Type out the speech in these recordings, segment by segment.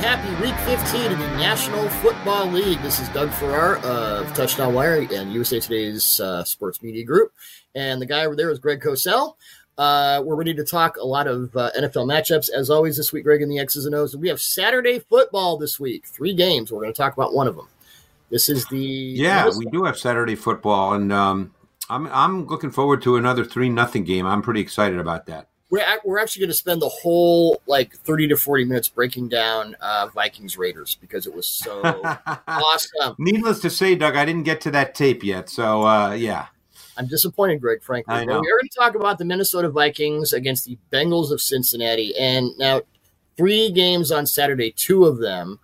Happy week 15 in the National Football League. This is Doug Farrar of Touchdown Wire and USA Today's uh, sports media group. And the guy over there is Greg Cosell. Uh, we're ready to talk a lot of uh, NFL matchups. As always, this week, Greg and the X's and O's. We have Saturday football this week. Three games. We're going to talk about one of them. This is the yeah. We do have Saturday football, and um, I'm I'm looking forward to another three nothing game. I'm pretty excited about that. We're, we're actually going to spend the whole like 30 to 40 minutes breaking down uh, Vikings Raiders because it was so awesome. Needless to say, Doug, I didn't get to that tape yet. So, uh, yeah. I'm disappointed, Greg, frankly. I know. We're going to talk about the Minnesota Vikings against the Bengals of Cincinnati. And now, three games on Saturday, two of them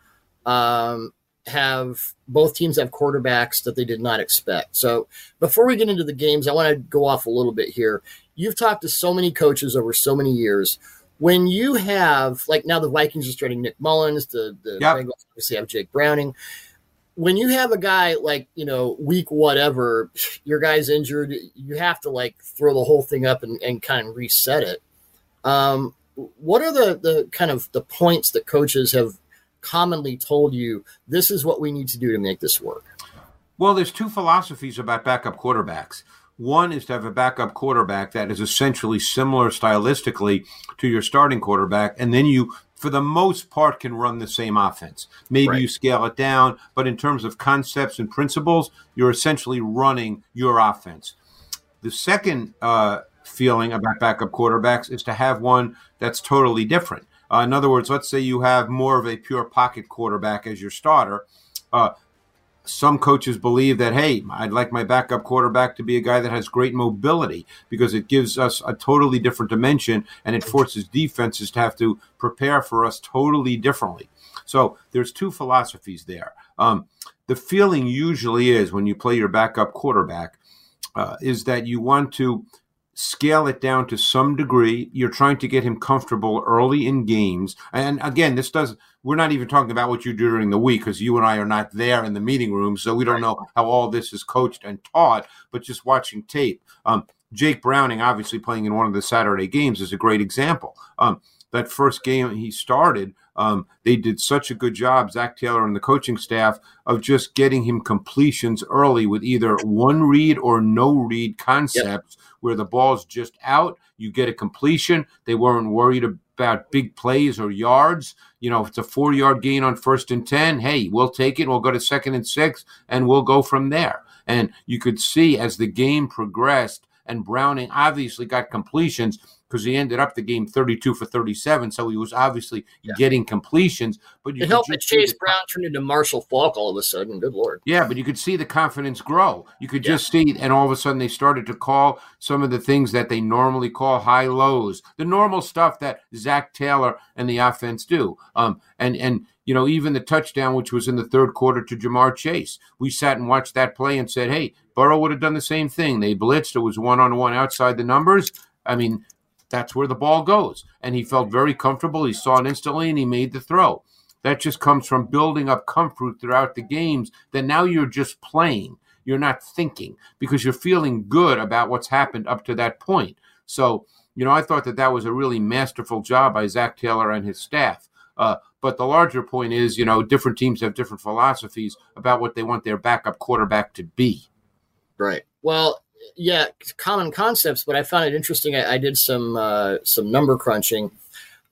um, have both teams have quarterbacks that they did not expect. So, before we get into the games, I want to go off a little bit here. You've talked to so many coaches over so many years. When you have, like now the Vikings are starting Nick Mullens, the, the Yep. Bengals obviously have Jake Browning when you have a guy like you know week whatever your guy's injured you have to like throw the whole thing up and, and kind of reset it um, what are the the kind of the points that coaches have commonly told you this is what we need to do to make this work Well, there's two philosophies about backup quarterbacks. One is to have a backup quarterback that is essentially similar stylistically to your starting quarterback, and then you, for the most part, can run the same offense. Maybe Right. you scale it down, but in terms of concepts and principles, you're essentially running your offense. The second uh, feeling about backup quarterbacks is to have one that's totally different. Uh, in other words, let's say you have more of a pure pocket quarterback as your starter. Uh, some coaches believe that, hey, I'd like my backup quarterback to be a guy that has great mobility because it gives us a totally different dimension and it forces defenses to have to prepare for us totally differently. So there's two philosophies there. Um, the feeling usually is when you play your backup quarterback uh, is that you want to scale it down to some degree. You're trying to get him comfortable early in games. And again, this does, we're not even talking about what you do during the week because you and I are not there in the meeting room. So we don't know how all this is coached and taught, but just watching tape. Um, Jake Browning, obviously playing in one of the Saturday games, is a great example. Um, that first game he started, um, they did such a good job, Zac Taylor and the coaching staff, of just getting him completions early with either one read or no read concepts where the ball's just out, you get a completion. They weren't worried about big plays or yards. You know, if it's a four yard gain on first and 10, hey, we'll take it. We'll go to second and six, and we'll go from there. And you could see as the game progressed, and Browning obviously got completions because he ended up the game 32 for 37. So he was obviously getting completions. But you it helped that chase the- brown turned into marshall faulk all of a sudden good lord yeah, but you could see the confidence grow. You could Yeah. just see, and all of a sudden they started to call some of the things that they normally call high lows, the normal stuff that Zac Taylor and the offense do. Um, and and you know even the touchdown, which was in the third quarter to Ja'Marr Chase, we sat and watched that play and said, hey, Burrow would have done the same thing. They blitzed; it was one on one outside the numbers. I mean, that's where the ball goes, and he felt very comfortable. He saw it instantly, and he made the throw. That just comes from building up comfort throughout the games that now you're just playing. You're not thinking because you're feeling good about what's happened up to that point. So, you know, I thought that that was a really masterful job by Zac Taylor and his staff. Uh, but the larger point is, you know, different teams have different philosophies about what they want their backup quarterback to be. Right. Well, yeah, common concepts, but I found it interesting. I, I did some uh, some number crunching.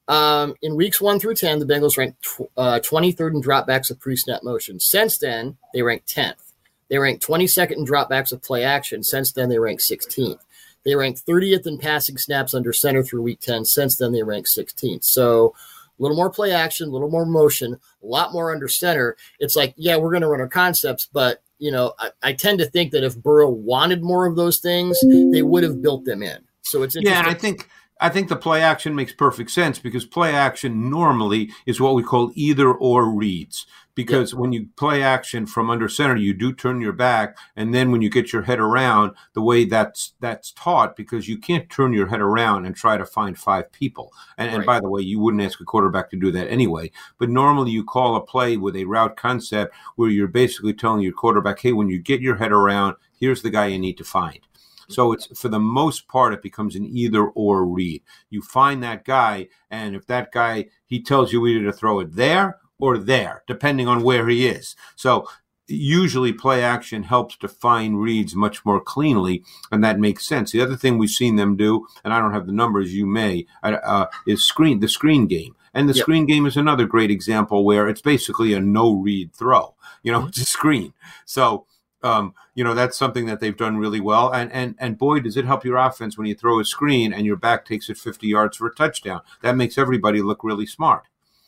Um, in weeks one through ten, the Bengals ranked tw- uh, 23rd in dropbacks of pre-snap motion. Since then, they ranked 10th. They ranked 22nd in dropbacks of play action. Since then, they ranked 16th. They ranked 30th in passing snaps under center through week 10. Since then, they ranked 16th. So a little more play action, a little more motion, a lot more under center. It's like, yeah, we're going to run our concepts, but you know, I, I tend to think that if Burrow wanted more of those things, they would have built them in. So it's interesting. Yeah, and I think I think the play action makes perfect sense because play action normally is what we call either or reads. Because yeah. when you play action from under center, you do turn your back, and then when you get your head around, the way that's that's taught, because you can't turn your head around and try to find five people. And, right. and by the way, you wouldn't ask a quarterback to do that anyway. But normally, you call a play with a route concept where you're basically telling your quarterback, "Hey, when you get your head around, here's the guy you need to find." So mm-hmm. it's for the most part, it becomes an either or read. You find that guy, and if that guy he tells you either to throw it there or there, depending on where he is. So usually play action helps define reads much more cleanly, and that makes sense. The other thing we've seen them do, and I don't have the numbers, you may, uh, uh is screen the screen game. And the yep. screen game is another great example where it's basically a no read throw. You know, it's a screen. So um, you know that's something that they've done really well. And and and boy, does it help your offense when you throw a screen and your back takes it 50 yards for a touchdown. That makes everybody look really smart.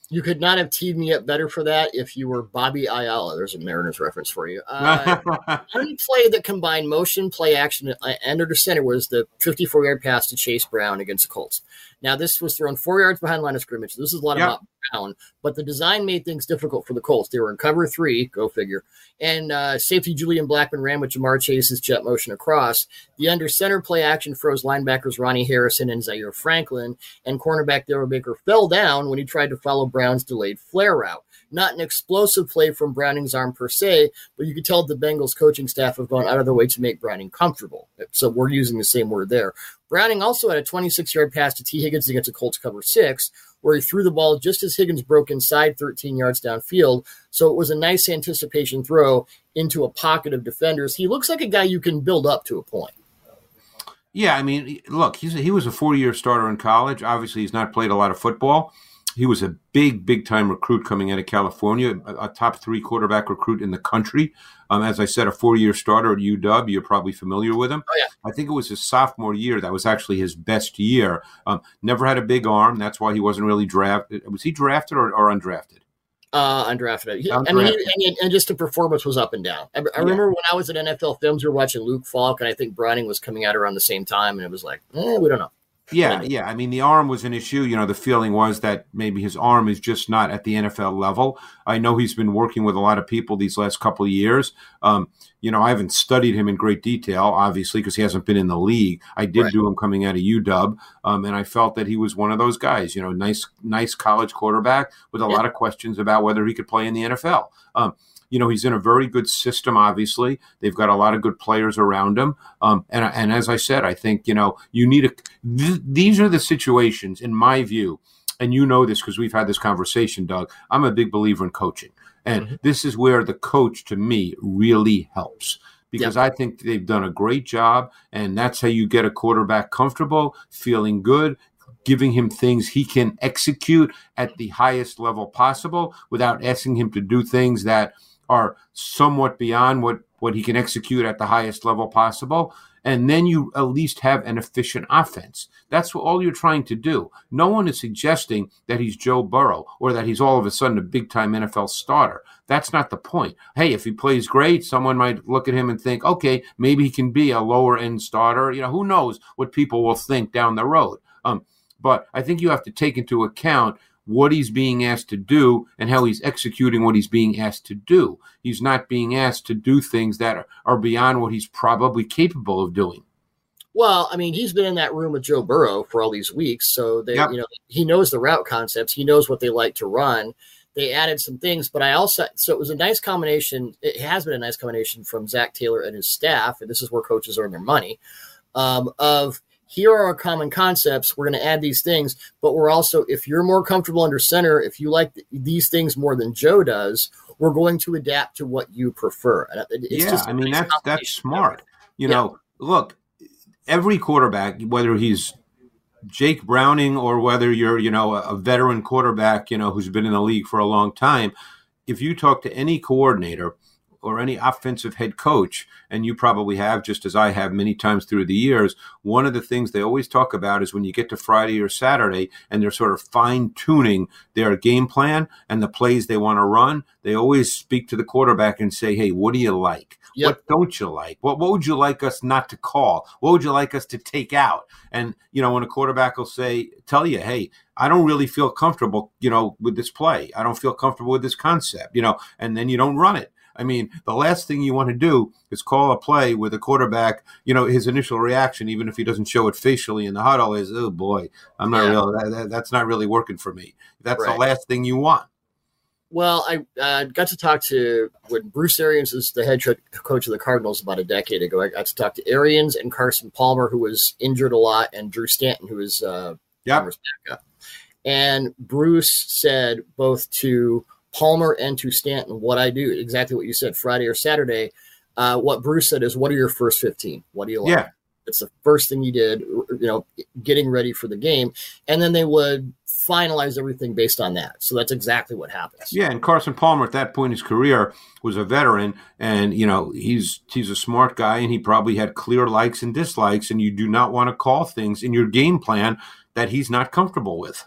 You could not have teed me up better for that if you were Bobby Ayala. There's a Mariners reference for you. Uh, one play that combined motion, play action, and under center was the 54 yard pass to Chase Brown against the Colts. Now, this was thrown four yards behind line of scrimmage. This is a lot yep. about Brown, but the design made things difficult for the Colts. They were in cover three, go figure. And uh, safety Julian Blackmon ran with Ja'Marr Chase's jet motion across. The under center play action froze linebackers Ronnie Harrison and Zaire Franklin, and cornerback Darrell Baker fell down when he tried to follow Brown's delayed flare route. Not an explosive play from Browning's arm per se, but you could tell the Bengals coaching staff have gone out of their way to make Browning comfortable. So we're using the same word there. Browning also had a 26 yard pass to Tee Higgins against a Colts cover six, where he threw the ball just as Higgins broke inside 13 yards downfield. So it was a nice anticipation throw into a pocket of defenders. He looks like a guy you can build up to a point. Yeah, I mean, look, he's a, he was a four year starter in college. Obviously, he's not played a lot of football. He was a big, big time recruit coming out of California, a, a top three quarterback recruit in the country. Um, as I said, a four year starter at UW. You're probably familiar with him. Oh, yeah. I think it was his sophomore year that was actually his best year. Um, never had a big arm. That's why he wasn't really drafted. Was he drafted or, or undrafted? Uh, undrafted. He, undrafted. I mean, he, and, and, just the performance was up and down. I, I yeah. remember when I was at NFL Films, we were watching Luke Falk, and I think Browning was coming out around the same time, and it was like, eh, we don't know. Yeah, yeah. I mean, the arm was an issue. You know, the feeling was that maybe his arm is just not at the NFL level. I know he's been working with a lot of people these last couple of years. Um, you know, I haven't studied him in great detail, obviously, because he hasn't been in the league. I did right. do him coming out of UW, um, and I felt that he was one of those guys. You know, nice, nice college quarterback with a yeah. lot of questions about whether he could play in the NFL. Um, you know, he's in a very good system, obviously. They've got a lot of good players around him. Um, and, and as I said, I think, you know, you need a, th- these are the situations, in my view, and you know this because we've had this conversation, Doug. I'm a big believer in coaching. And mm-hmm. this is where the coach, to me, really helps because I think they've done a great job. And that's how you get a quarterback comfortable, feeling good, giving him things he can execute at the highest level possible without asking him to do things that are somewhat beyond what, what he can execute at the highest level possible. And then you at least have an efficient offense. That's what all you're trying to do. No one is suggesting that he's Joe Burrow or that he's all of a sudden a big time NFL starter. That's not the point. Hey, if he plays great, someone might look at him and think, okay, maybe he can be a lower end starter. You know, who knows what people will think down the road. Um, but I think you have to take into account what he's being asked to do and how he's executing what he's being asked to do. He's not being asked to do things that are, beyond what he's probably capable of doing. Well, I mean, he's been in that room with Joe Burrow for all these weeks, so they, yep. you know, he knows the route concepts. He knows what they like to run. They added some things, but I also so it was a nice combination. It has been a nice combination from Zac Taylor and his staff, and this is where coaches earn their money. Um, of here are our common concepts. We're going to add these things, but we're also, if you're more comfortable under center, if you like these things more than Joe does, we're going to adapt to what you prefer. It's yeah, I mean that's that's smart. You yeah. know, look, every quarterback, whether he's Jake Browning or whether you're, you know, a veteran quarterback, you know, who's been in the league for a long time, if you talk to any coordinator or any offensive head coach, and you probably have, just as I have many times through the years, one of the things they always talk about is when you get to Friday or Saturday and they're sort of fine tuning their game plan and the plays they want to run, they always speak to the quarterback and say, Hey, what do you like? Yep. What don't you like? What, what would you like us not to call? What would you like us to take out? And, you know, when a quarterback will say, tell you, Hey, I don't really feel comfortable, you know, with this play. I don't feel comfortable with this concept, you know, and then you don't run it. I mean, the last thing you want to do is call a play with a quarterback, you know, his initial reaction, even if he doesn't show it facially in the huddle, is, oh boy, I'm not Yeah. real. That, that- that's not really working for me. That's Right. the last thing you want. Well, I uh, got to talk to when Bruce Arians is the head coach of the Cardinals about a decade ago. I got to talk to Arians and Carson Palmer, who was injured a lot, and Drew Stanton, who was uh, Yep. Palmer's backup. And Bruce said both to Palmer and to Stanton, what I do, exactly what you said, Friday or Saturday. Uh, what Bruce said is, what are your first 15? What do you like? Yeah. It's the first thing you did, you know, getting ready for the game. And then they would finalize everything based on that. So that's exactly what happens. Yeah, and Carson Palmer at that point in his career was a veteran, and you know he's he's a smart guy, and he probably had clear likes and dislikes, and you do not want to call things in your game plan that he's not comfortable with.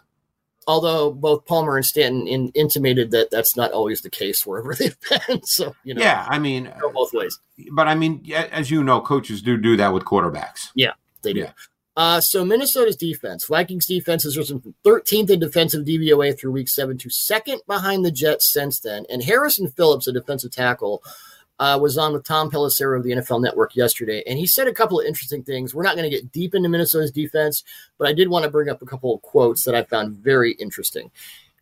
Although both Palmer and Stanton in, intimated that that's not always the case wherever they've been. So you know, Yeah, I mean, both ways. but I mean, as you know, coaches do do that with quarterbacks. Yeah, they do. Yeah. Uh, so Minnesota's defense, Vikings defense has risen from 13th in defensive DVOA through week seven to second behind the Jets since then. And Harrison Phillips, a defensive tackle, uh, was on with Tom Pelissero of the NFL Network yesterday, and he said a couple of interesting things. We're not going to get deep into Minnesota's defense, but I did want to bring up a couple of quotes that I found very interesting.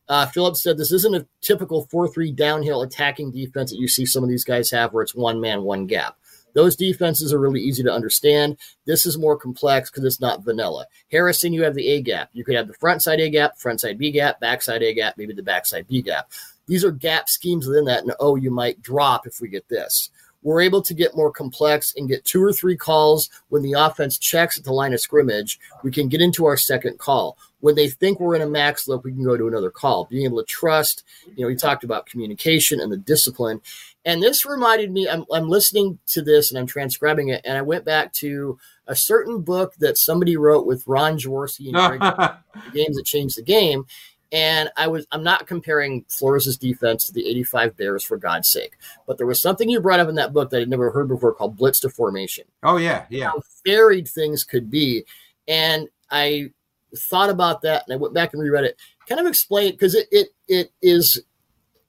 Uh, Phillips said this isn't a typical 4 3 downhill attacking defense that you see some of these guys have where it's one man, one gap. Those defenses are really easy to understand. This is more complex because it's not vanilla. Harrison, you have the A gap. You could have the front side A gap, front side B gap, backside A gap, maybe the backside B gap. These are gap schemes within that. And oh, you might drop if we get this. We're able to get more complex and get two or three calls when the offense checks at the line of scrimmage. We can get into our second call. When they think we're in a max look, we can go to another call. Being able to trust, you know, we talked about communication and the discipline. And this reminded me, I'm, I'm listening to this and I'm transcribing it. And I went back to a certain book that somebody wrote with Ron Jaworski and Greg games that changed the game. And I was I'm not comparing Flores' defense to the 85 Bears for God's sake. But there was something you brought up in that book that I'd never heard before called blitz to formation. oh yeah, yeah. How varied things could be. And I thought about that and I went back and reread it. Kind of explain because it, it it is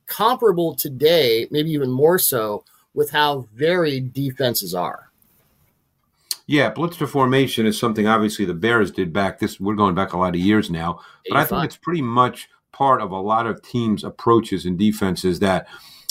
comparable today, maybe even more so, with how varied defenses are. Yeah, blitz to formation is something obviously the Bears did back this we're going back a lot of years now, but I 85. think it's pretty much part of a lot of teams' approaches and defenses that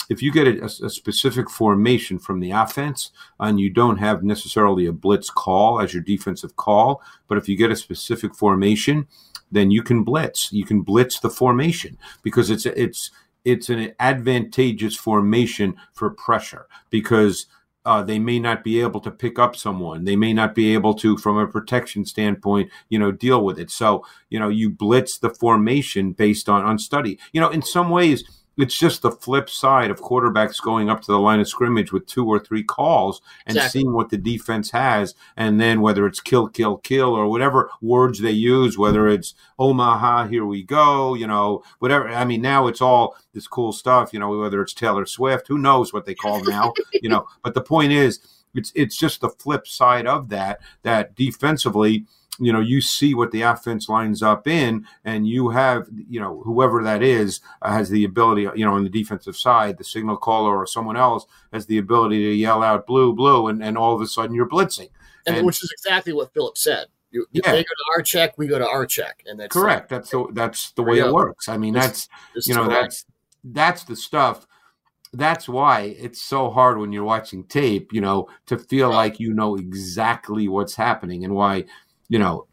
if you get a, a specific formation from the offense and you don't have necessarily a blitz call as your defensive call, but if you get a specific formation, then you can blitz. You can blitz the formation because it's it's it's an advantageous formation for pressure because uh, they may not be able to pick up someone. They may not be able to, from a protection standpoint, you know, deal with it. So, you know, you blitz the formation based on on study. You know, in some ways, it's just the flip side of quarterbacks going up to the line of scrimmage with two or three calls and Exactly. seeing what the defense has, and then whether it's kill, kill, kill, or whatever words they use, whether it's Omaha, here we go, you know, whatever. I mean, now it's all this cool stuff, you know, whether it's Taylor Swift, who knows what they call now, you know. But the point is, it's it's just the flip side of that. That defensively, you know, you see what the offense lines up in, and you have, you know, whoever that is uh, has the ability, you know, on the defensive side, the signal caller or someone else has the ability to yell out blue, blue, and, and all of a sudden you're blitzing. And, And- which is exactly what Phillips said. You, Yeah. they go to our check, we go to our check. And that's Correct. That's the that's the way it works. I mean, that's you know correct. that's that's the stuff that's why it's so hard when you're watching tape you know to feel Right. like you know exactly what's happening and why you know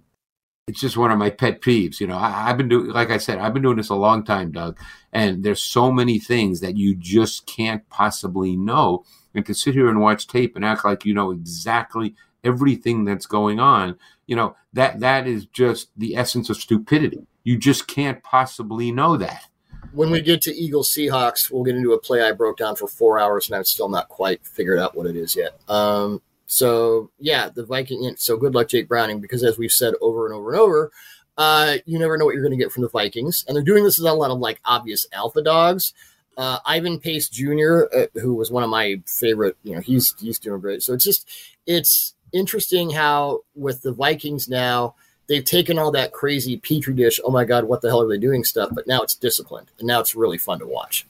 it's just one of my pet peeves you know I, i've been doing like i said i've been doing this a long time doug and there's so many things that you just can't possibly know and to sit here and watch tape and act like you know exactly everything that's going on. You know that that is just the essence of stupidity. You just can't possibly know that. When we get to Eagles Seahawks, we'll get into a play I broke down for four hours and I've still not quite figured out what it is yet. Um, so yeah, the Viking. So good luck, Jake Browning, because as we've said over and over and over, uh, you never know what you're going to get from the Vikings, and they're doing this with a lot of like obvious alpha dogs. Uh, Ivan Pace Jr., uh, who was one of my favorite, you know, he's he's doing great. So it's just it's interesting how with the Vikings now they've taken all that crazy petri dish. Oh my God, what the hell are they doing stuff? But now it's disciplined, and now it's really fun to watch.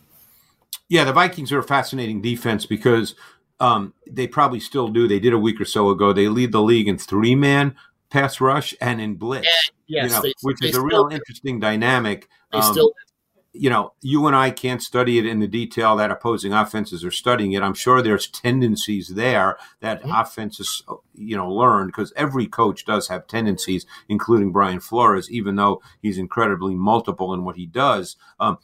Yeah, the Vikings are a fascinating defense because um, they probably still do. They did a week or so ago. They lead the league in three man pass rush and in blitz. Yeah, yes, you know, they, which they is a real do. interesting dynamic. They Um, still you know, you and I can't study it in the detail that opposing offenses are studying it. I'm sure there's tendencies there that Mhm. offenses, you know, learn because every coach does have tendencies, including Brian Flores, even though he's incredibly multiple in what he does. Um,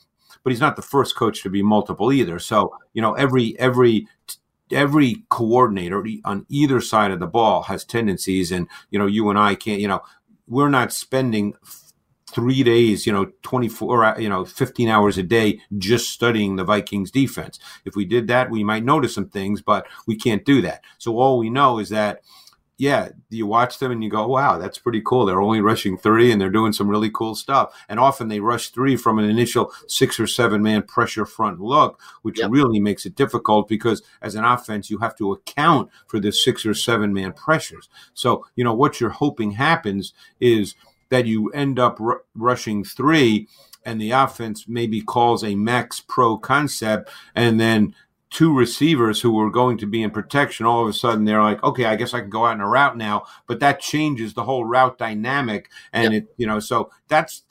but he's not the first coach to be multiple either. So, you know, every every every coordinator on either side of the ball has tendencies, and you know, you and I can't. You know, we're not spending three days, you know, 24, uh, you know, 15 hours a day just studying the Vikings defense. If we did that, we might notice some things, but we can't do that. So all we know is that, yeah, you watch them and you go, wow, that's pretty cool. They're only rushing three and they're doing some really cool stuff. And often they rush three from an initial six or seven man pressure front look, which Yep. really makes it difficult because as an offense, you have to account for the six or seven man pressures. So, you know, what you're hoping happens is that you end up r- rushing three and the offense maybe calls a max pro concept and then two receivers who were going to be in protection all of a sudden they're like okay i guess i can go out in a route now. But that changes the whole route dynamic and it you know so that's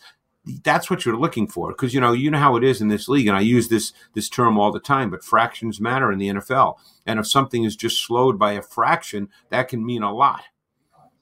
that's what you're looking for because you know you know how it is in this league and i use this this term all the time but fractions matter in the nfl and if something is just slowed by a fraction that can mean a lot.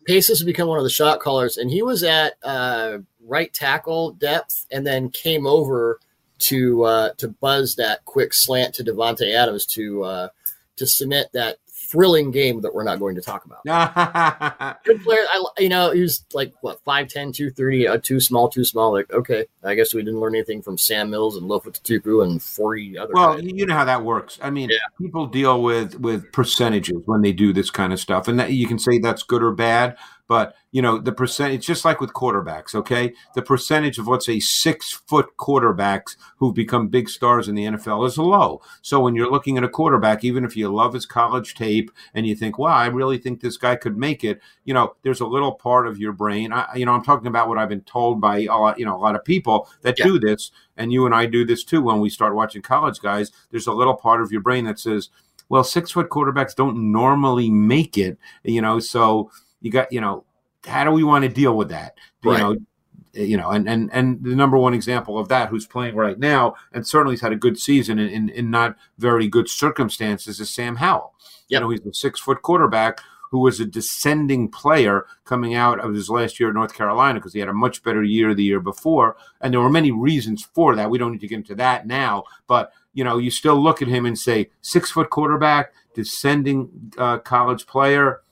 Pace has become one of the shot callers, and he was at uh, right tackle depth, and then came over to uh, to buzz that quick slant to Davante Adams to uh, to cement that thrilling game that we're not going to talk about. Good player, I you know he was like what 5'10", 230, uh, too small, too small. Like okay, I guess we didn't learn anything from Sam Mills and Lofa Tatupu and forty other. Well, guys. you know how that works. I mean, Yeah. people deal with with percentages when they do this kind of stuff, and that you can say that's good or bad. But you know, the percent. It's just like with quarterbacks. Okay, the percentage of let's say six foot quarterbacks who've become big stars in the NFL is low. So when you're looking at a quarterback, even if you love his college tape and you think, "Wow, I really think this guy could make it," you know, there's a little part of your brain. I, you know, I'm talking about what I've been told by a lot, you know, a lot of people that Yeah. do this, and you and I do this too. When we start watching college guys, there's a little part of your brain that says, "Well, six foot quarterbacks don't normally make it," you know, so you got, you know, how do we want to deal with that? You Right. know, you know, and and and the number one example of that, who's playing right now, and certainly has had a good season in, in, in not very good circumstances, is Sam Howell. You know, he's a six foot quarterback who was a descending player coming out of his last year at North Carolina because he had a much better year the year before, and there were many reasons for that. We don't need to get into that now, but you know, you still look at him and say, six foot quarterback, descending uh, college player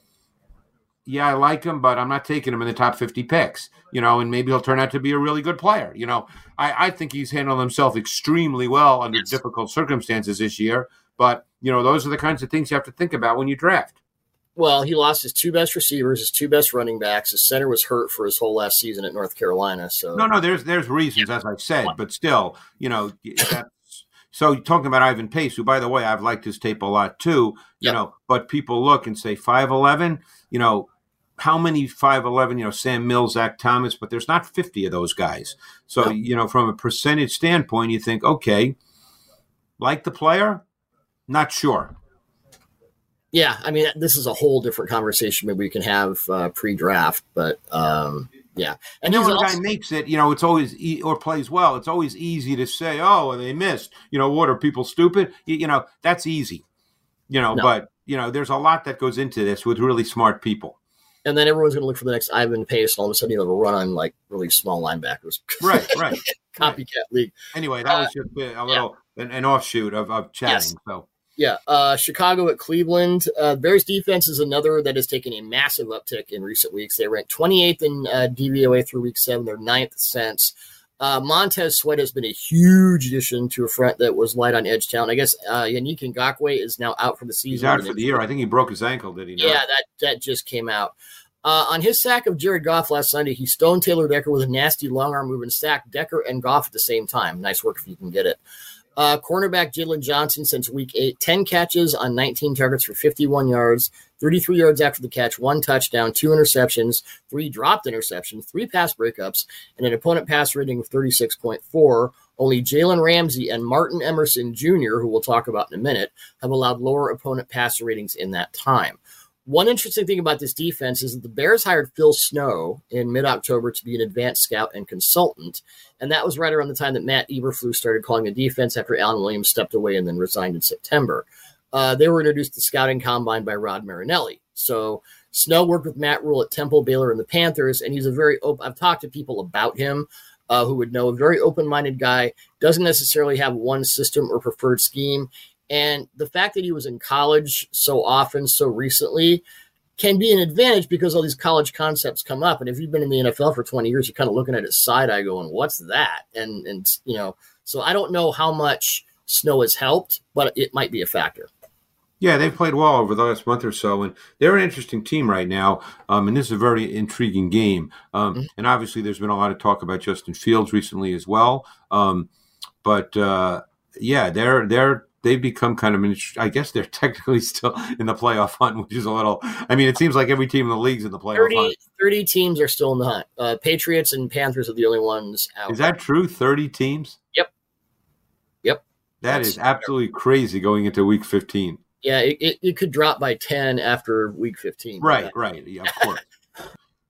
yeah, I like him, but I'm not taking him in the top 50 picks, you know, and maybe he'll turn out to be a really good player. You know, I, I think he's handled himself extremely well under Yes. difficult circumstances this year. But, you know, those are the kinds of things you have to think about when you draft. Well, he lost his two best receivers, his two best running backs. His center was hurt for his whole last season at North Carolina. So No, no, there's there's reasons, as I've said, but still, you know, that's so talking about Ivan Pace, who by the way, I've liked his tape a lot too, you Yep. know, but people look and say five eleven, you know, how many five eleven, you know, Sam Mills, Zach Thomas, but there's not fifty of those guys. So, No. you know, from a percentage standpoint, you think, okay, like the player, not sure. yeah, I mean, this is a whole different conversation. Maybe we can have uh, pre-draft, but um, yeah, And and then when a guy makes it, you know, it's always e- or plays well. It's always easy to say, "Oh, they missed." You know, what are people stupid? You, you know, that's easy. You know, No. but you know, there's a lot that goes into this with really smart people. And then everyone's going to look for the next Ivan Pace, and all of a sudden you have a run on like really small linebackers. Right, right. Copycat league. Anyway, that was just a little an, an offshoot of, of chatting. Yes. So Yeah, uh, Chicago at Cleveland. Uh, Bears defense is another that has taken a massive uptick in recent weeks. They ranked 28th in uh, DVOA through week seven. They're ninth since. Uh, Montez Sweat has been a huge addition to a front that was light on edge talent. I guess uh, Yannick Ngakoue is now out for the season. He's out for the year. I think he broke his ankle. Did he? Not? Yeah, that that just came out. Uh, on his sack of Jared Goff last Sunday, he stoned Taylor Decker with a nasty long arm move and sacked Decker and Goff at the same time. Nice work if you can get it. Uh, cornerback Jaylon Johnson since week eight, 10 catches on 19 targets for 51 yards, 33 yards after the catch, one touchdown, two interceptions, three dropped interceptions, three pass breakups, and an opponent pass rating of 36.4. Only Jalen Ramsey and Martin Emerson Jr., who we'll talk about in a minute, have allowed lower opponent passer ratings in that time. One interesting thing about this defense is that the Bears hired Phil Snow in mid October to be an advanced scout and consultant. And that was right around the time that Matt Eberflus started calling the defense after Alan Williams stepped away and then resigned in September. Uh, they were introduced to scouting combine by Rod Marinelli. So Snow worked with Matt Rhule at Temple, Baylor, and the Panthers, and he's a very open. I've talked to people about him uh, who would know a very open-minded guy. Doesn't necessarily have one system or preferred scheme. And the fact that he was in college so often, so recently, can be an advantage because all these college concepts come up. And if you've been in the NFL for 20 years, you're kind of looking at his side eye going, what's that? And, and, you know, so I don't know how much snow has helped, but it might be a factor. Yeah, they've played well over the last month or so, and they're an interesting team right now. Um, and this is a very intriguing game. Um, mm-hmm. And obviously, there's been a lot of talk about Justin Fields recently as well. Um, but uh, yeah, they're they're they've become kind of, I guess they're technically still in the playoff hunt, which is a little, I mean, it seems like every team in the league's in the playoff 30, hunt. 30 teams are still in the hunt. Uh, Patriots and Panthers are the only ones out. Is that true? 30 teams? Yep. Yep. That That's is absolutely crazy going into week 15. Yeah, it, it, it, could drop by 10 after week 15. Right, right. Yeah, of course.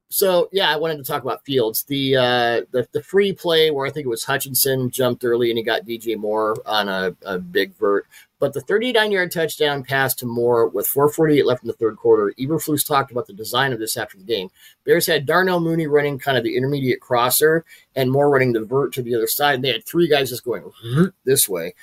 So yeah, I wanted to talk about Fields. The uh, the the free play where I think it was Hutchinson jumped early and he got DJ Moore on a, a big vert. But the 39 yard touchdown pass to Moore with 4:48 left in the third quarter. Eberflus talked about the design of this after the game. Bears had Darnell Mooney running kind of the intermediate crosser and Moore running the vert to the other side. And They had three guys just going this way.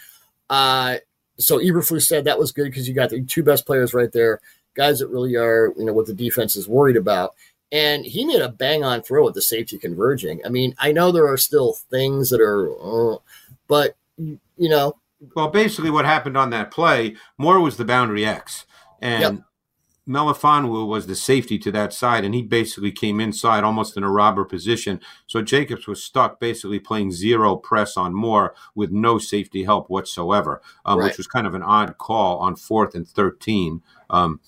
Uh, so Eberflus said that was good because you got the two best players right there, guys that really are you know what the defense is worried about and he made a bang on throw at the safety converging. I mean, I know there are still things that are, uh, but you know. Well, basically, what happened on that play, Moore was the boundary X, and yep. Melifonwu was the safety to that side, and he basically came inside almost in a robber position. So Jacobs was stuck basically playing zero press on Moore with no safety help whatsoever, um, right. which was kind of an odd call on fourth and 13. Um,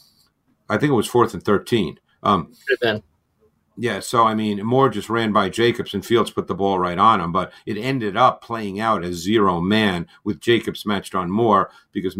I think it was fourth and 13. Um, yeah, so I mean, Moore just ran by Jacobs and Fields put the ball right on him, but it ended up playing out as zero man with Jacobs matched on Moore because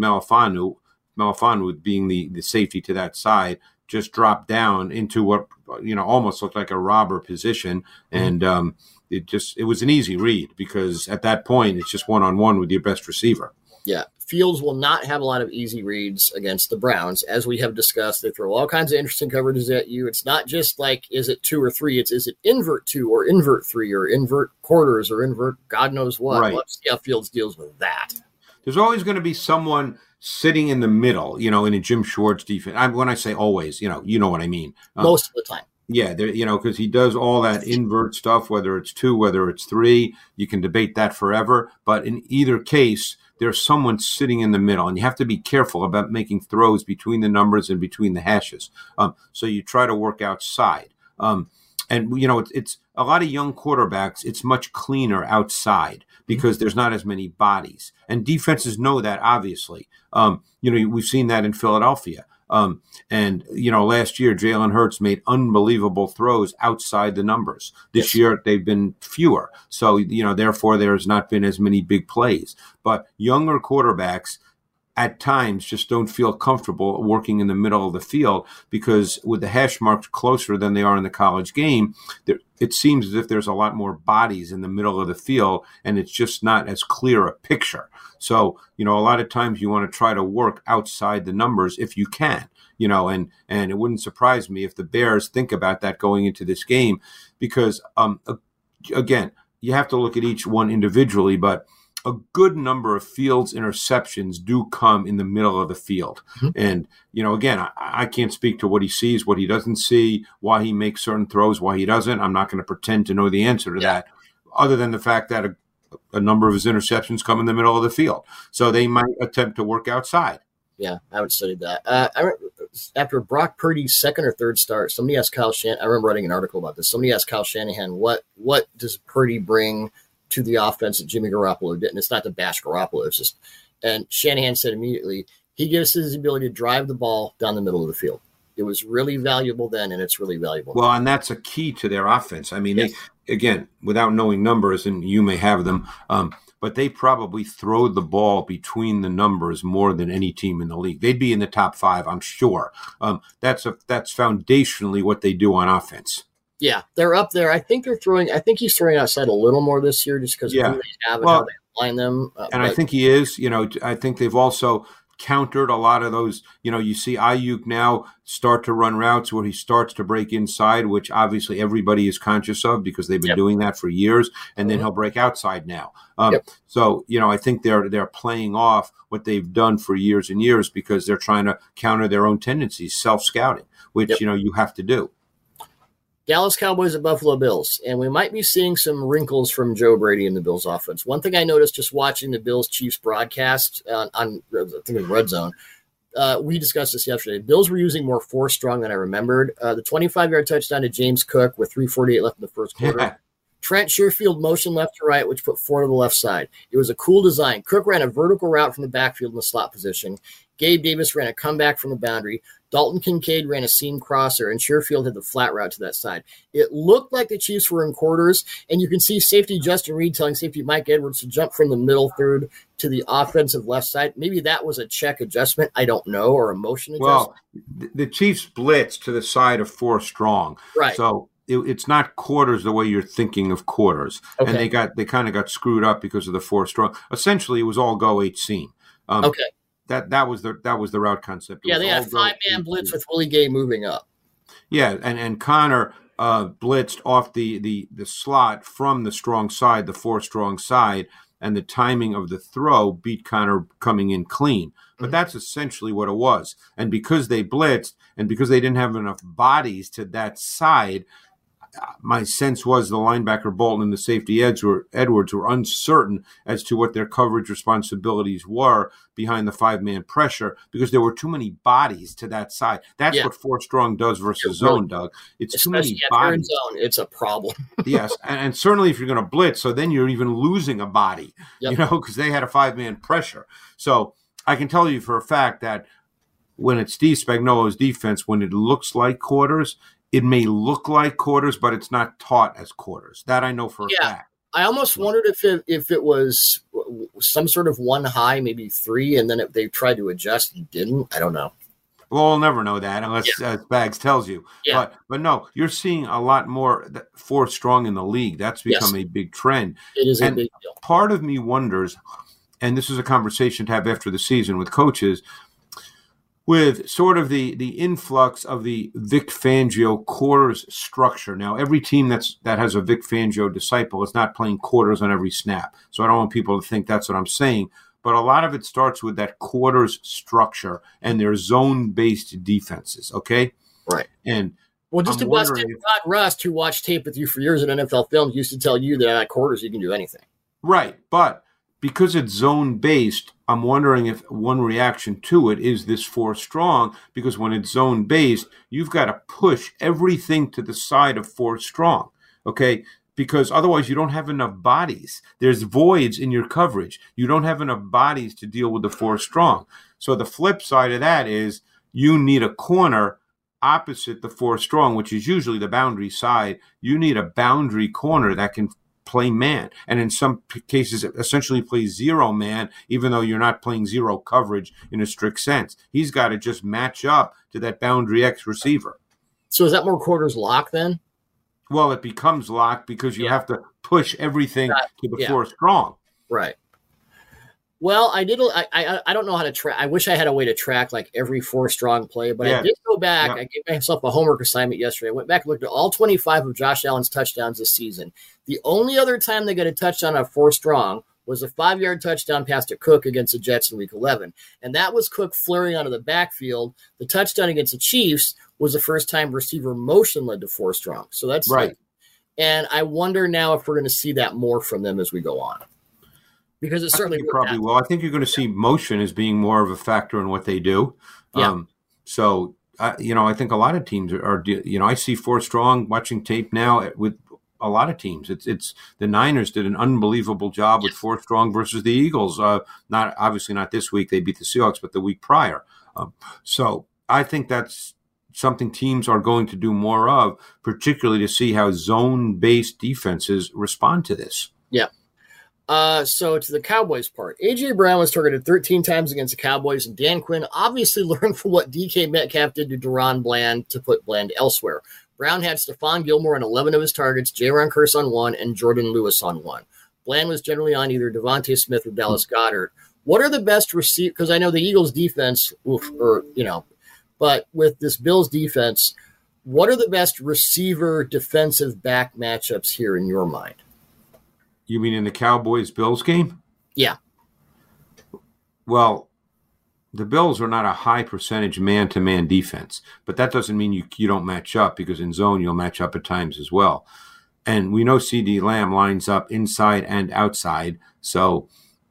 Melifonwu, with being the, the safety to that side, just dropped down into what you know almost looked like a robber position, mm-hmm. and um, it just it was an easy read because at that point it's just one on one with your best receiver. Yeah, Fields will not have a lot of easy reads against the Browns. As we have discussed, they throw all kinds of interesting coverages at you. It's not just like, is it two or three? It's, is it invert two or invert three or invert quarters or invert God knows what? Right. Let's see how Fields deals with that. There's always going to be someone sitting in the middle, you know, in a Jim Schwartz defense. I, when I say always, you know, you know what I mean. Um, Most of the time. Yeah, there, you know, because he does all that invert stuff, whether it's two, whether it's three. You can debate that forever. But in either case, there's someone sitting in the middle, and you have to be careful about making throws between the numbers and between the hashes. Um, so you try to work outside. Um, and you know, it's, it's, a lot of young quarterbacks. It's much cleaner outside because there's not as many bodies, and defenses know that. Obviously, um, you know, we've seen that in Philadelphia. Um, and you know, last year Jalen Hurts made unbelievable throws outside the numbers. This yes. year they've been fewer, so you know, therefore there's not been as many big plays. But younger quarterbacks at times just don't feel comfortable working in the middle of the field because with the hash marks closer than they are in the college game, there, it seems as if there's a lot more bodies in the middle of the field and it's just not as clear a picture. So, you know, a lot of times you want to try to work outside the numbers if you can, you know, and and it wouldn't surprise me if the Bears think about that going into this game because um again, you have to look at each one individually, but a good number of Fields interceptions do come in the middle of the field. Mm-hmm. And, you know, again, I, I, can't speak to what he sees, what he doesn't see, why he makes certain throws, why he doesn't. I'm not going to pretend to know the answer to yeah. that. other than the fact that a, a number of his interceptions come in the middle of the field. So they might attempt to work outside. Yeah, I haven't studied that. Uh, I after Brock Purdy's second or third start, somebody asked Kyle Shan. I remember writing an article about this. Somebody asked Kyle Shanahan, "What what does Purdy bring to the offense that Jimmy Garoppolo didn't?" It's not to bash Garoppolo. It's just, and Shanahan said immediately he gives his ability to drive the ball down the middle of the field. It was really valuable then, and it's really valuable. Well, and that's a key to their offense. I mean, yes. they again, without knowing numbers, and you may have them. Um, but they probably throw the ball between the numbers more than any team in the league. They'd be in the top five, I'm sure. Um, that's a that's foundationally what they do on offense. Yeah, they're up there. I think they're throwing. I think he's throwing outside a little more this year, just because yeah. they have and well, how they line them. Uh, and but, I think he is. You know, I think they've also countered a lot of those. You know, you see Aiyuk now start to run routes where he starts to break inside, which obviously everybody is conscious of because they've been yep. doing that for years, and then mm-hmm. he'll break outside now. Um, yep. So you know, I think they're they're playing off what they've done for years and years because they're trying to counter their own tendencies, self scouting, which yep. you know you have to do. Dallas Cowboys at Buffalo Bills, and we might be seeing some wrinkles from Joe Brady in the Bills offense. One thing I noticed just watching the Bills Chiefs broadcast on, on I think it was Red Zone, uh, we discussed this yesterday. Bills were using more four strong than I remembered. Uh, the 25 yard touchdown to James Cook with 348 left in the first quarter. Yeah. Trent Sherfield motion left to right, which put four to the left side. It was a cool design. Cook ran a vertical route from the backfield in the slot position. Gabe Davis ran a comeback from the boundary. Dalton Kincaid ran a seam crosser, and Sherfield had the flat route to that side. It looked like the Chiefs were in quarters, and you can see safety Justin Reid telling safety Mike Edwards to jump from the middle third to the offensive left side. Maybe that was a check adjustment. I don't know, or a motion adjustment. Well, the Chiefs blitz to the side of four strong. Right. So it, it's not quarters the way you're thinking of quarters. Okay. And they got they kind of got screwed up because of the four strong. Essentially, it was all go eight seam. Um, okay that that was the that was the route concept. It yeah, they had five man blitz with Willie Gay moving up. Yeah, and and Conner uh, blitzed off the the the slot from the strong side, the four strong side, and the timing of the throw beat Conner coming in clean. But mm-hmm. that's essentially what it was. And because they blitzed, and because they didn't have enough bodies to that side, my sense was the linebacker Bolton and the safety Edwards were, Edwards were uncertain as to what their coverage responsibilities were behind the five man pressure because there were too many bodies to that side. That's yeah. what four strong does versus zone, Doug. It's Especially too many bodies. Zone, it's a problem. yes, and, and, certainly if you're going to blitz, so then you're even losing a body, yep. you know, because they had a five man pressure. So I can tell you for a fact that when it's Steve Spagnuolo's defense, when it looks like quarters, it may look like quarters, but it's not taught as quarters. That I know for yeah. a fact. I almost wondered if it, if it was some sort of one high, maybe three, and then if they tried to adjust and didn't. I don't know. Well, we'll never know that unless yeah. uh, Spags tells you. Yeah. But but no, you're seeing a lot more four strong in the league. That's become yes. a big trend. It is and a big deal. Part of me wonders, and this is a conversation to have after the season with coaches with sort of the the influx of the Vic Fangio quarters structure. Now, every team that's that has a Vic Fangio disciple is not playing quarters on every snap. So I don't want people to think that's what I'm saying. But a lot of it starts with that quarters structure and their zone based defenses. Okay, right. And well, just I'm to bust in, Rod Rust, who watched tape with you for years in NFL films, used to tell you that at quarters you can do anything. Right, but because it's zone based, I'm wondering if one reaction to it is this four strong, because when it's zone based, you've got to push everything to the side of four strong. Okay. Because otherwise, you don't have enough bodies. There's voids in your coverage. You don't have enough bodies to deal with the four strong. So the flip side of that is you need a corner opposite the four strong, which is usually the boundary side. You need a boundary corner that can play man, and in some cases, essentially play zero man, even though you're not playing zero coverage in a strict sense. He's got to just match up to that boundary X receiver. So is that more quarters lock then? Well, it becomes locked because you yeah. have to push everything to the yeah. four strong. Right. Well, I did. I, I I don't know how to track. I wish I had a way to track like every four strong play, but yeah. I did go back. Yeah. I gave myself a homework assignment yesterday. I went back and looked at all 25 of Josh Allen's touchdowns this season. The only other time they got a touchdown on four strong was a five yard touchdown pass to Cook against the Jets in week 11. And that was Cook flurrying out of the backfield. The touchdown against the Chiefs was the first time receiver motion led to four strong. So that's right. Like, And I wonder now if we're going to see that more from them as we go on. Because it certainly probably will. I think you're going to see motion as being more of a factor in what they do. Yeah. Um, so, uh, you know, I think a lot of teams are, are, you know, I see four strong watching tape now with a lot of teams. It's it's the Niners did an unbelievable job with four strong versus the Eagles. Uh, not obviously not this week they beat the Seahawks, but the week prior. Um, so I think that's something teams are going to do more of, particularly to see how zone based defenses respond to this. Yeah. Uh, so to the Cowboys part, AJ Brown was targeted 13 times against the Cowboys, and Dan Quinn obviously learned from what DK Metcalf did to DaRon Bland to put Bland elsewhere. Brown had Stephon Gilmore on 11 of his targets, Jayron Kearse on one, and Jourdan Lewis on one. Bland was generally on either DeVonta Smith or Dallas Goedert. What are the best receive? Because I know the Eagles' defense, oof, or you know, but with this Bills defense, what are the best receiver defensive back matchups here in your mind? You mean in the Cowboys Bills game? Yeah. Well, the Bills are not a high percentage man to man defense, but that doesn't mean you, you don't match up because in zone you'll match up at times as well. And we know CeeDee Lamb lines up inside and outside. So,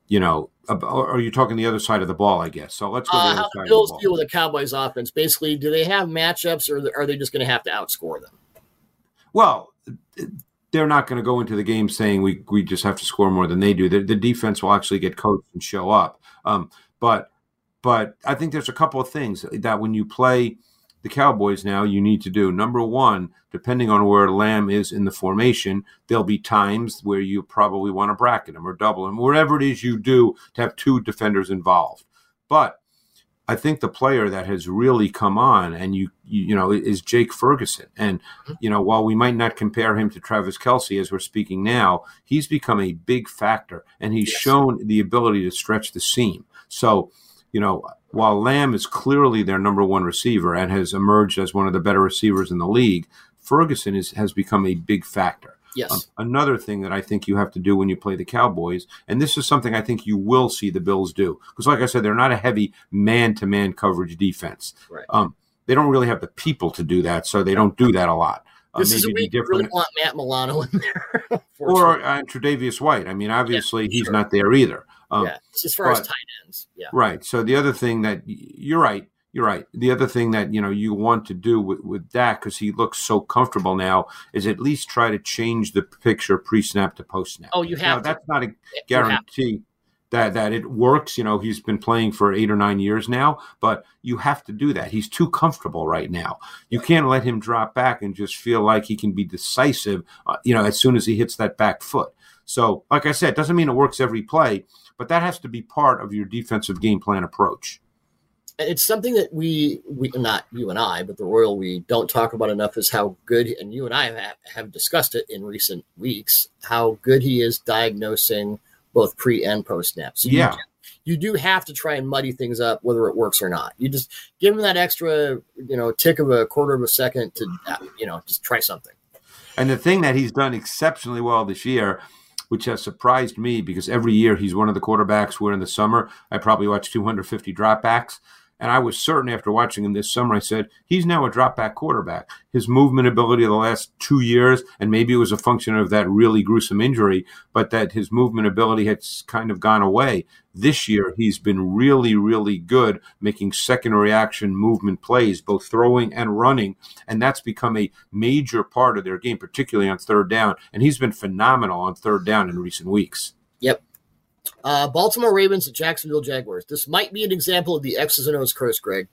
you know, or are you talking the other side of the ball? I guess. So let's go. Uh, how the Bills the deal with the Cowboys offense? Basically, do they have matchups, or are they just going to have to outscore them? Well, they're not going to go into the game saying we we just have to score more than they do. The, the defense will actually get coached and show up. Um, but but I think there's a couple of things that when you play the Cowboys now, you need to do. Number one, depending on where Lamb is in the formation, there'll be times where you probably want to bracket him or double him, whatever it is you do to have two defenders involved. But I think the player that has really come on and you, you, you know is Jake Ferguson. And mm-hmm. you know while we might not compare him to Travis Kelce as we're speaking now, he's become a big factor and he's yes. shown the ability to stretch the seam. So you know, while Lamb is clearly their number one receiver and has emerged as one of the better receivers in the league, Ferguson is, has become a big factor. Yes. Um, another thing that I think you have to do when you play the Cowboys, and this is something I think you will see the Bills do, because like I said, they're not a heavy man-to-man coverage defense. Right. Um, they don't really have the people to do that, so they don't do that a lot. Uh, this is a week different. really want Matt Milano in there, or uh, Tre'Davious White. I mean, obviously yeah, he's sure. not there either. Um, yeah, as far but, as tight ends. Yeah. Right. So the other thing that you're right, you're right. The other thing that you know you want to do with, with Dak because he looks so comfortable now is at least try to change the picture pre-snap to post-snap. Oh, you have. Now, that's not a guarantee that that it works. You know, he's been playing for eight or nine years now, but you have to do that. He's too comfortable right now. You can't let him drop back and just feel like he can be decisive. Uh, you know, as soon as he hits that back foot. So, like I said, it doesn't mean it works every play, but that has to be part of your defensive game plan approach. It's something that we, we not you and I, but the Royal we don't talk about enough is how good, and you and I have, have discussed it in recent weeks, how good he is diagnosing both pre and post snaps. So yeah. You, you do have to try and muddy things up, whether it works or not. You just give him that extra, you know, tick of a quarter of a second to, you know, just try something. And the thing that he's done exceptionally well this year which has surprised me because every year he's one of the quarterbacks where in the summer I probably watch 250 dropbacks. And I was certain after watching him this summer, I said, he's now a drop back quarterback. His movement ability of the last two years, and maybe it was a function of that really gruesome injury, but that his movement ability has kind of gone away. This year, he's been really, really good making second reaction movement plays, both throwing and running. And that's become a major part of their game, particularly on third down. And he's been phenomenal on third down in recent weeks. Uh, Baltimore Ravens at Jacksonville Jaguars. This might be an example of the X's and O's curse, Greg.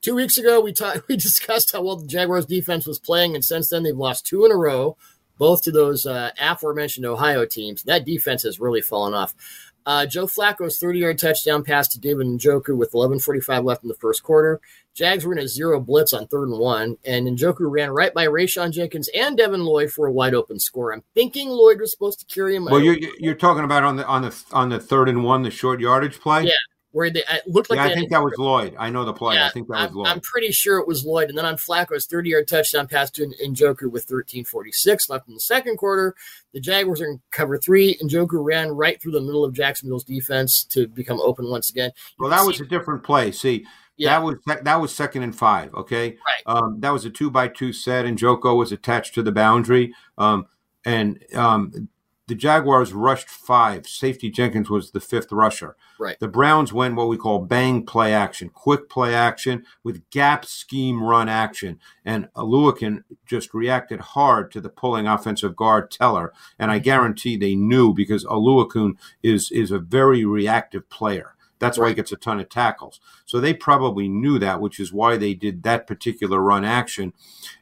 Two weeks ago, we talked, we discussed how well the Jaguars defense was playing, and since then they've lost two in a row, both to those uh, aforementioned Ohio teams. That defense has really fallen off. Uh, Joe Flacco's 30 yard touchdown pass to David Njoku with 11.45 left in the first quarter. Jags were in a zero blitz on third and one, and Njoku ran right by Rayshawn Jenkins and Devin Lloyd for a wide open score. I'm thinking Lloyd was supposed to carry him. Well, you're, you're talking about on the on the on the third and one, the short yardage play. Yeah, where they it looked like. Yeah, I think that was Lloyd. I know the play. Yeah, I think that was Lloyd. I'm pretty sure it was Lloyd. And then on Flacco's 30 yard touchdown pass to Njoku with 13:46 left in the second quarter, the Jaguars are in cover three. Njoku ran right through the middle of Jacksonville's defense to become open once again. You well, that was a different play. See. Yeah. That was that was second and five. Okay, right. Um, that was a two by two set, and Njoku was attached to the boundary. Um, and um, the Jaguars rushed five. Safety Jenkins was the fifth rusher. Right. The Browns went what we call bang play action, quick play action with gap scheme run action. And Oluokun just reacted hard to the pulling offensive guard Teller. And I mm-hmm. guarantee they knew because Oluokun is is a very reactive player. That's why he gets a ton of tackles. So they probably knew that, which is why they did that particular run action.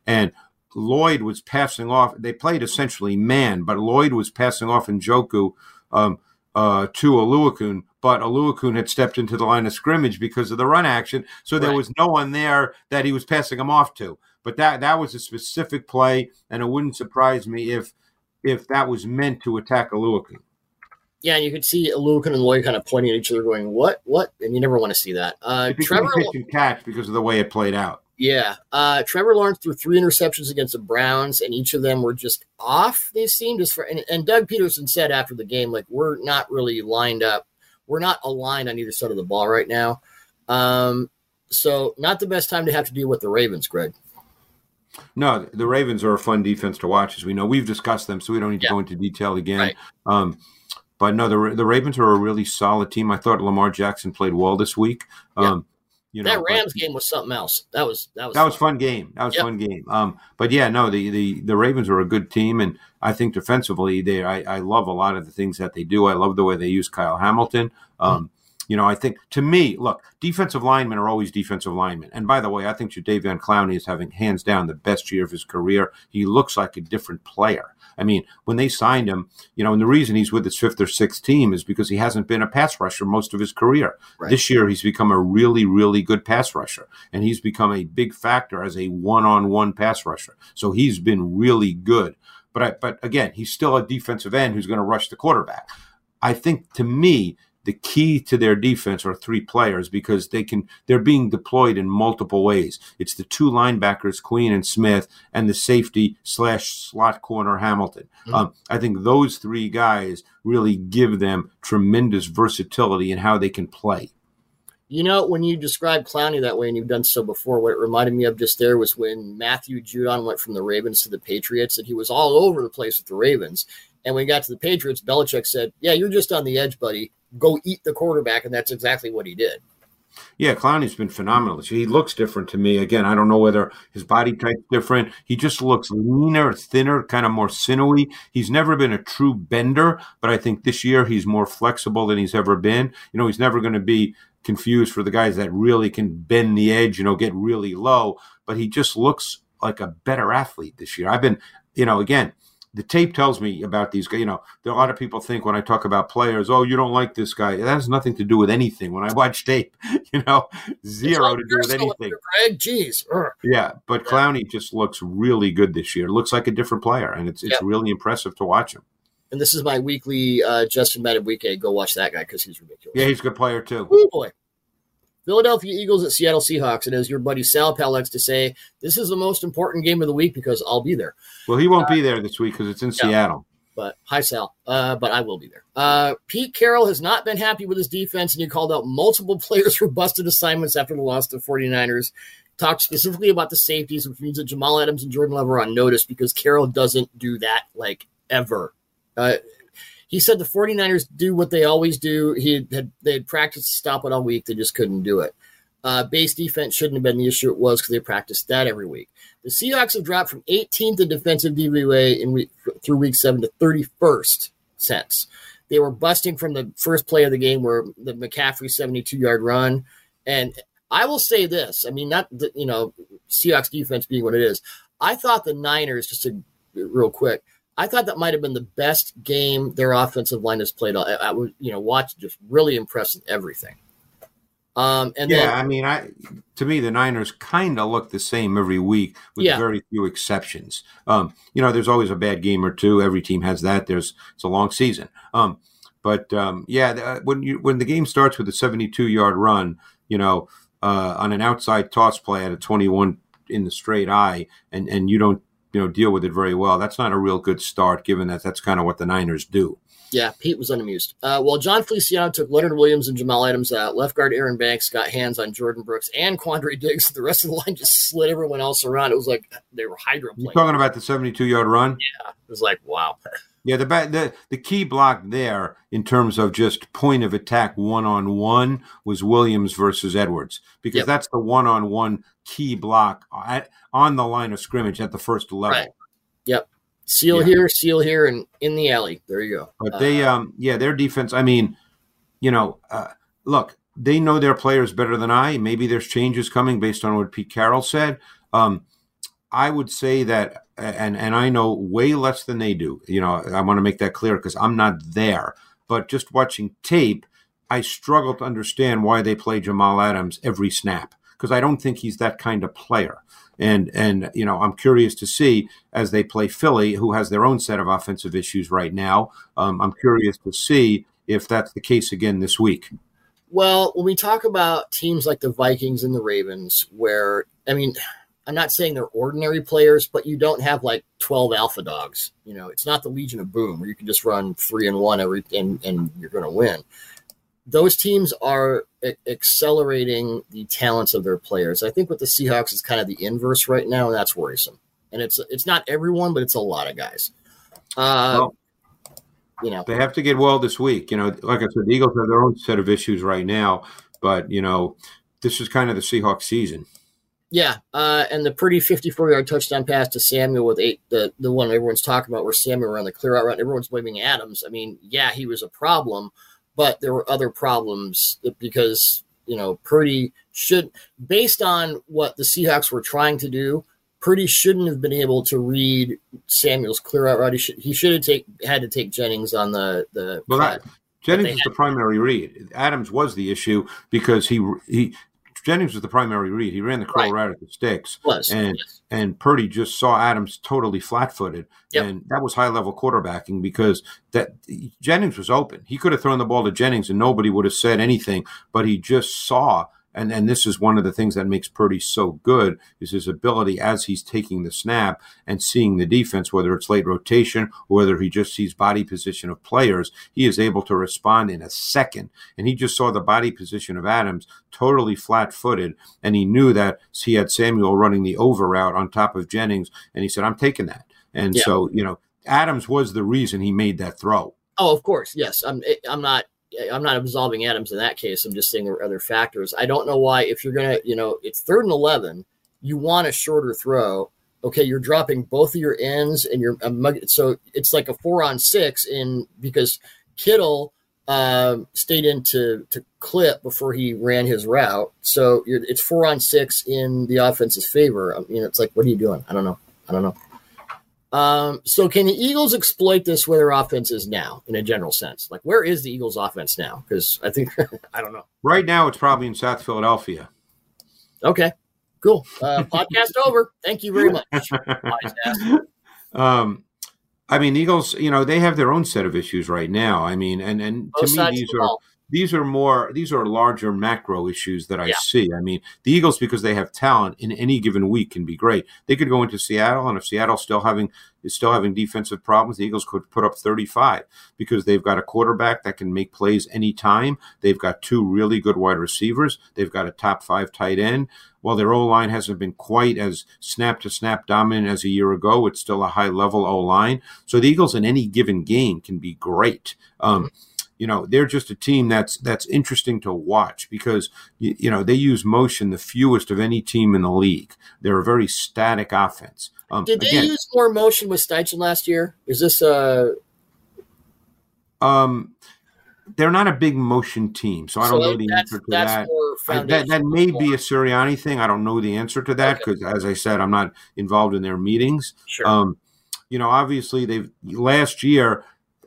And Lloyd was passing off. They played essentially man, but Lloyd was passing off Njoku um, uh, to Oluokun, but Oluokun had stepped into the line of scrimmage because of the run action, so there Right. was no one there that he was passing him off to. But that that was a specific play, and it wouldn't surprise me if if that was meant to attack Oluokun. Yeah, and you could see Oluokun and Lloyd kind of pointing at each other, going, "What? What?" And you never want to see that. Uh, It Trevor, and catch because of the way it played out. Yeah, uh, Trevor Lawrence threw three interceptions against the Browns, and each of them were just off. They seemed just for, and, and Doug Pederson said after the game, like, "We're not really lined up. We're not aligned on either side of the ball right now." Um, so not the best time to have to deal with the Ravens, Greg. No, the Ravens are a fun defense to watch, as we know. We've discussed them, so we don't need to Yeah. go into detail again. Right. Um, but no, the the Ravens are a really solid team. I thought Lamar Jackson played well this week. Um, you know, that but- Rams game was something else. That was that was that was fun game. That was Yep. fun game. Um, but yeah, no, the, the the Ravens are a good team, and I think defensively, they I, I love a lot of the things that they do. I love the way they use Kyle Hamilton. Um, You know, I think to me, look, defensive linemen are always defensive linemen. And by the way, I think Jadeveon Clowney is having hands down the best year of his career. He looks like a different player. I mean, when they signed him, you know, and the reason he's with his fifth or sixth team is because he hasn't been a pass rusher most of his career. Right. This year, he's become a really, really good pass rusher, and he's become a big factor as a one-on-one pass rusher. So he's been really good. But I, but again, he's still a defensive end who's going to rush the quarterback. I think to me, the key to their defense are three players because they can they're being deployed in multiple ways. It's the two linebackers, Queen and Smith, and the safety slash slot corner Hamilton. Mhm. Um, I think those three guys really give them tremendous versatility in how they can play. You know, when you describe Clowney that way, and you've done so before, what it reminded me of just there was when Matthew Judon went from the Ravens to the Patriots, and he was all over the place with the Ravens. And when he got to the Patriots, Belichick said, "Yeah, you're just on the edge, buddy. Go eat the quarterback," and that's exactly what he did. Yeah, Clowney's been phenomenal. He looks different to me. Again, I don't know whether his body type's different. He just looks leaner, thinner, kind of more sinewy. He's never been a true bender, but I think this year he's more flexible than he's ever been. You know, he's never going to be confused for the guys that really can bend the edge, you know, get really low, but he just looks like a better athlete this year. I've been, you know, again, the tape tells me about these guys. You know, there are a lot of people think when I talk about players, oh, you don't like this guy. That has nothing to do with anything. When I watch tape, you know, zero to do with anything. Greg, jeez. Yeah, but Clowney just looks really good this year. Looks like a different player, and it's it's really impressive to watch him. And this is my weekly uh, Justin Madubuike. Go watch that guy because he's ridiculous. Yeah, he's a good player too. Woo boy. Philadelphia Eagles at Seattle Seahawks. And as your buddy Sal Pal likes to say, this is the most important game of the week because I'll be there. Well, he won't be there this week because it's in Seattle. But hi, Sal. Uh, but I will be there. Uh, Pete Carroll has not been happy with his defense, and he called out multiple players for busted assignments after the loss to the 49ers. Talked specifically about the safeties, which means that Jamal Adams and Jordan Love are on notice because Carroll doesn't do that like ever. Uh, he said the 49ers do what they always do. He had they had practiced to stop it all week. They just couldn't do it. Uh, base defense shouldn't have been the issue. It was because they practiced that every week. The Seahawks have dropped from 18th in defensive DVOA in week, through week seven to 31st since. They were busting from the first play of the game where the McCaffrey 72 yard run. And I will say this I mean, not the, you know, Seahawks defense being what it is. I thought the Niners, just to real quick, I thought that might have been the best game their offensive line has played. I, I was, you know, watch just really impressed with everything. Um, and yeah, then, I mean, I to me the Niners kind of look the same every week with Yeah. very few exceptions. Um, you know, there's always a bad game or two. Every team has that. There's it's a long season. Um, but um, yeah, the, when you when the game starts with a 72 yard run, you know, uh, on an outside toss play at a 21 in the straight eye, and and you don't you know deal with it very well. That's not a real good start, given that that's kind of what the Niners do. Yeah, Pete was unamused. Uh, well, Jon Feliciano took Leonard Williams and Jamal Adams out. Left guard Aaron Banks got hands on Jordyn Brooks and Quandre Diggs. The rest of the line just slid everyone else around. It was like they were hydroplaning. You're talking about the 72 yard run? Yeah, it was like, wow. Yeah, the, the the key block there in terms of just point of attack one on one was Williams versus Edwards because Yep. that's the one on one key block at, on the line of scrimmage at the first level. Right. Yep. Seal Yeah. here, seal here, and in the alley. There you go. But they, Uh, um, yeah, their defense. I mean, you know, uh, look, they know their players better than I. Maybe there's changes coming based on what Pete Carroll said. Um, I would say that, and and I know way less than they do. You know, I want to make that clear because I'm not there. But just watching tape, I struggle to understand why they play Jamal Adams every snap because I don't think he's that kind of player. And and you know, I'm curious to see as they play Philly, who has their own set of offensive issues right now. Um, I'm curious to see if that's the case again this week. Well, when we talk about teams like the Vikings and the Ravens, where I mean, I'm not saying they're ordinary players, but you don't have like 12 alpha dogs. You know, it's not the Legion of Boom where you can just run three and one every and, and you're going to win. Those teams are a- accelerating the talents of their players. I think with the Seahawks is kind of the inverse right now, and that's worrisome. And it's it's not everyone, but it's a lot of guys. Uh, Well, you know, They have to get well this week. You know, like I said, the Eagles have their own set of issues right now, but you know, this is kind of the Seahawks season. Yeah, uh, and the Purdy 54 yard touchdown pass to Samuel with eight, the, the one everyone's talking about where Samuel ran the clear out route. Everyone's blaming Adams. I mean, yeah, he was a problem, but there were other problems because, you know, Purdy should, based on what the Seahawks were trying to do, Purdy shouldn't have been able to read Samuel's clear out route. He should, he should have take, had to take Jennings on the, the, Well, that, Jennings was the primary read. Adams was the issue because he he Jennings was the primary read. He ran the curl Right. right at the sticks, was. and yes. and Purdy just saw Adams totally flat-footed, Yep. and that was high-level quarterbacking because that Jennings was open. He could have thrown the ball to Jennings, and nobody would have said anything. But he just saw, and and this is one of the things that makes Purdy so good is his ability as he's taking the snap and seeing the defense, whether it's late rotation or whether he just sees body position of players, he is able to respond in a second. And he just saw the body position of Adams totally flat-footed, and he knew that he had Samuel running the over route on top of Jennings, and he said, "I'm taking that." And Yeah. so, you know, Adams was the reason he made that throw. Oh, of course, yes. I'm. I'm not. I'm not absolving Adams in that case. I'm just saying there were other factors. I don't know why. If you're gonna, you know, it's third and eleven, you want a shorter throw. Okay, you're dropping both of your ends, and you're um, so it's like a four on six in because Kittle um, stayed in to, to clip before he ran his route. So it's four on six in the offense's favor. I mean, it's like, what are you doing? I don't know. I don't know. Um, so can the Eagles exploit this where their offense is now in a general sense? Like where is the Eagles offense now? Because I think I don't know. Right now, it's probably in South Philadelphia. Okay. Cool. Uh, podcast over. Thank you very much. Um, I mean, Eagles, you know, they have their own set of issues right now. I mean, and and Both to me, these the are ball. These are more these are larger macro issues that I Yeah. see. I mean, the Eagles because they have talent in any given week can be great. They could go into Seattle, and if Seattle's still having is still having defensive problems, the Eagles could put up 35 because they've got a quarterback that can make plays anytime. They've got two really good wide receivers. They've got a top five tight end. While their O line hasn't been quite as snap to snap dominant as a year ago, it's still a high level O line. So the Eagles in any given game can be great. Um, you know they're just a team that's that's interesting to watch because you, you know they use motion the fewest of any team in the league. They're a very static offense. Um, Did they again, use more motion with Steichen last year? Is this uh um, they're not a big motion team, so I don't so know the answer to that. I, that that may for- be a Sirianni thing. I don't know the answer to that Okay. because, as I said, I'm not involved in their meetings. sure. Um, you know, obviously they've last year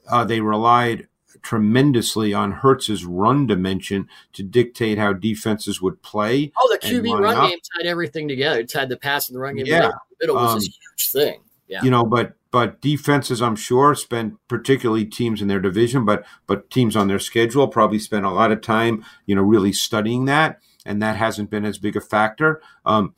uh, they relied tremendously on Hurts's run dimension to dictate how defenses would play. oh, the QB run up. game tied everything together. It tied the pass and the run game. Yeah. together. The middle was Um, this huge thing. Yeah. You know, but but defenses, I'm sure, spend particularly teams in their division, but but teams on their schedule probably spend a lot of time, you know, really studying that, and that hasn't been as big a factor. Um,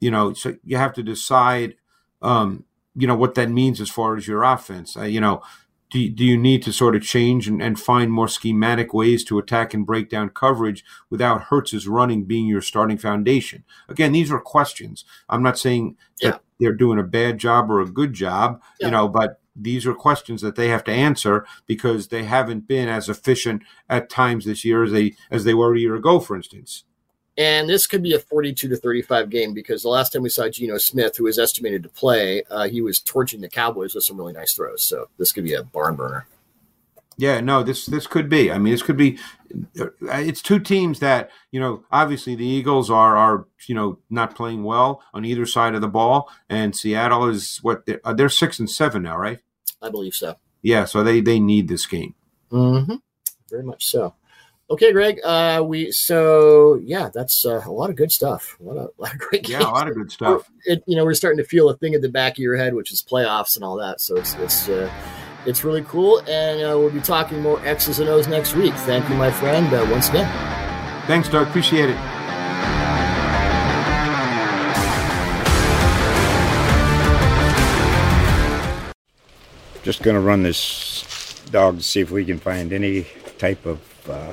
you know, so you have to decide, um, you know, what that means as far as your offense. Uh, you know, do, do you need to sort of change and, and find more schematic ways to attack and break down coverage without Hurts's running being your starting foundation? Again, these are questions. I'm not saying that Yeah. they're doing a bad job or a good job, Yeah. you know, but these are questions that they have to answer because they haven't been as efficient at times this year as they as they were a year ago, for instance. And this could be a 42 to 35 game because the last time we saw Geno Smith, who was estimated to play, uh, he was torching the Cowboys with some really nice throws. So this could be a barn burner. Yeah, no, this this could be. I mean, this could be. uh, It's two teams that you know. Obviously, the Eagles are are you know not playing well on either side of the ball, and Seattle is what they're, uh, they're six and seven now, right? I believe so. Yeah, so they they need this game. Mm-hmm. Very much so. Okay, Greg. Uh, we so yeah, that's uh, a lot of good stuff. A lot of, a lot of great Yeah, a lot of good stuff. It, you know, we're starting to feel a thing at the back of your head, which is playoffs and all that. So it's it's uh, it's really cool, and uh, we'll be talking more X's and O's next week. Thank you, my friend, uh, once again. Thanks, Doug. Appreciate it. Just gonna run this dog to see if we can find any type of uh,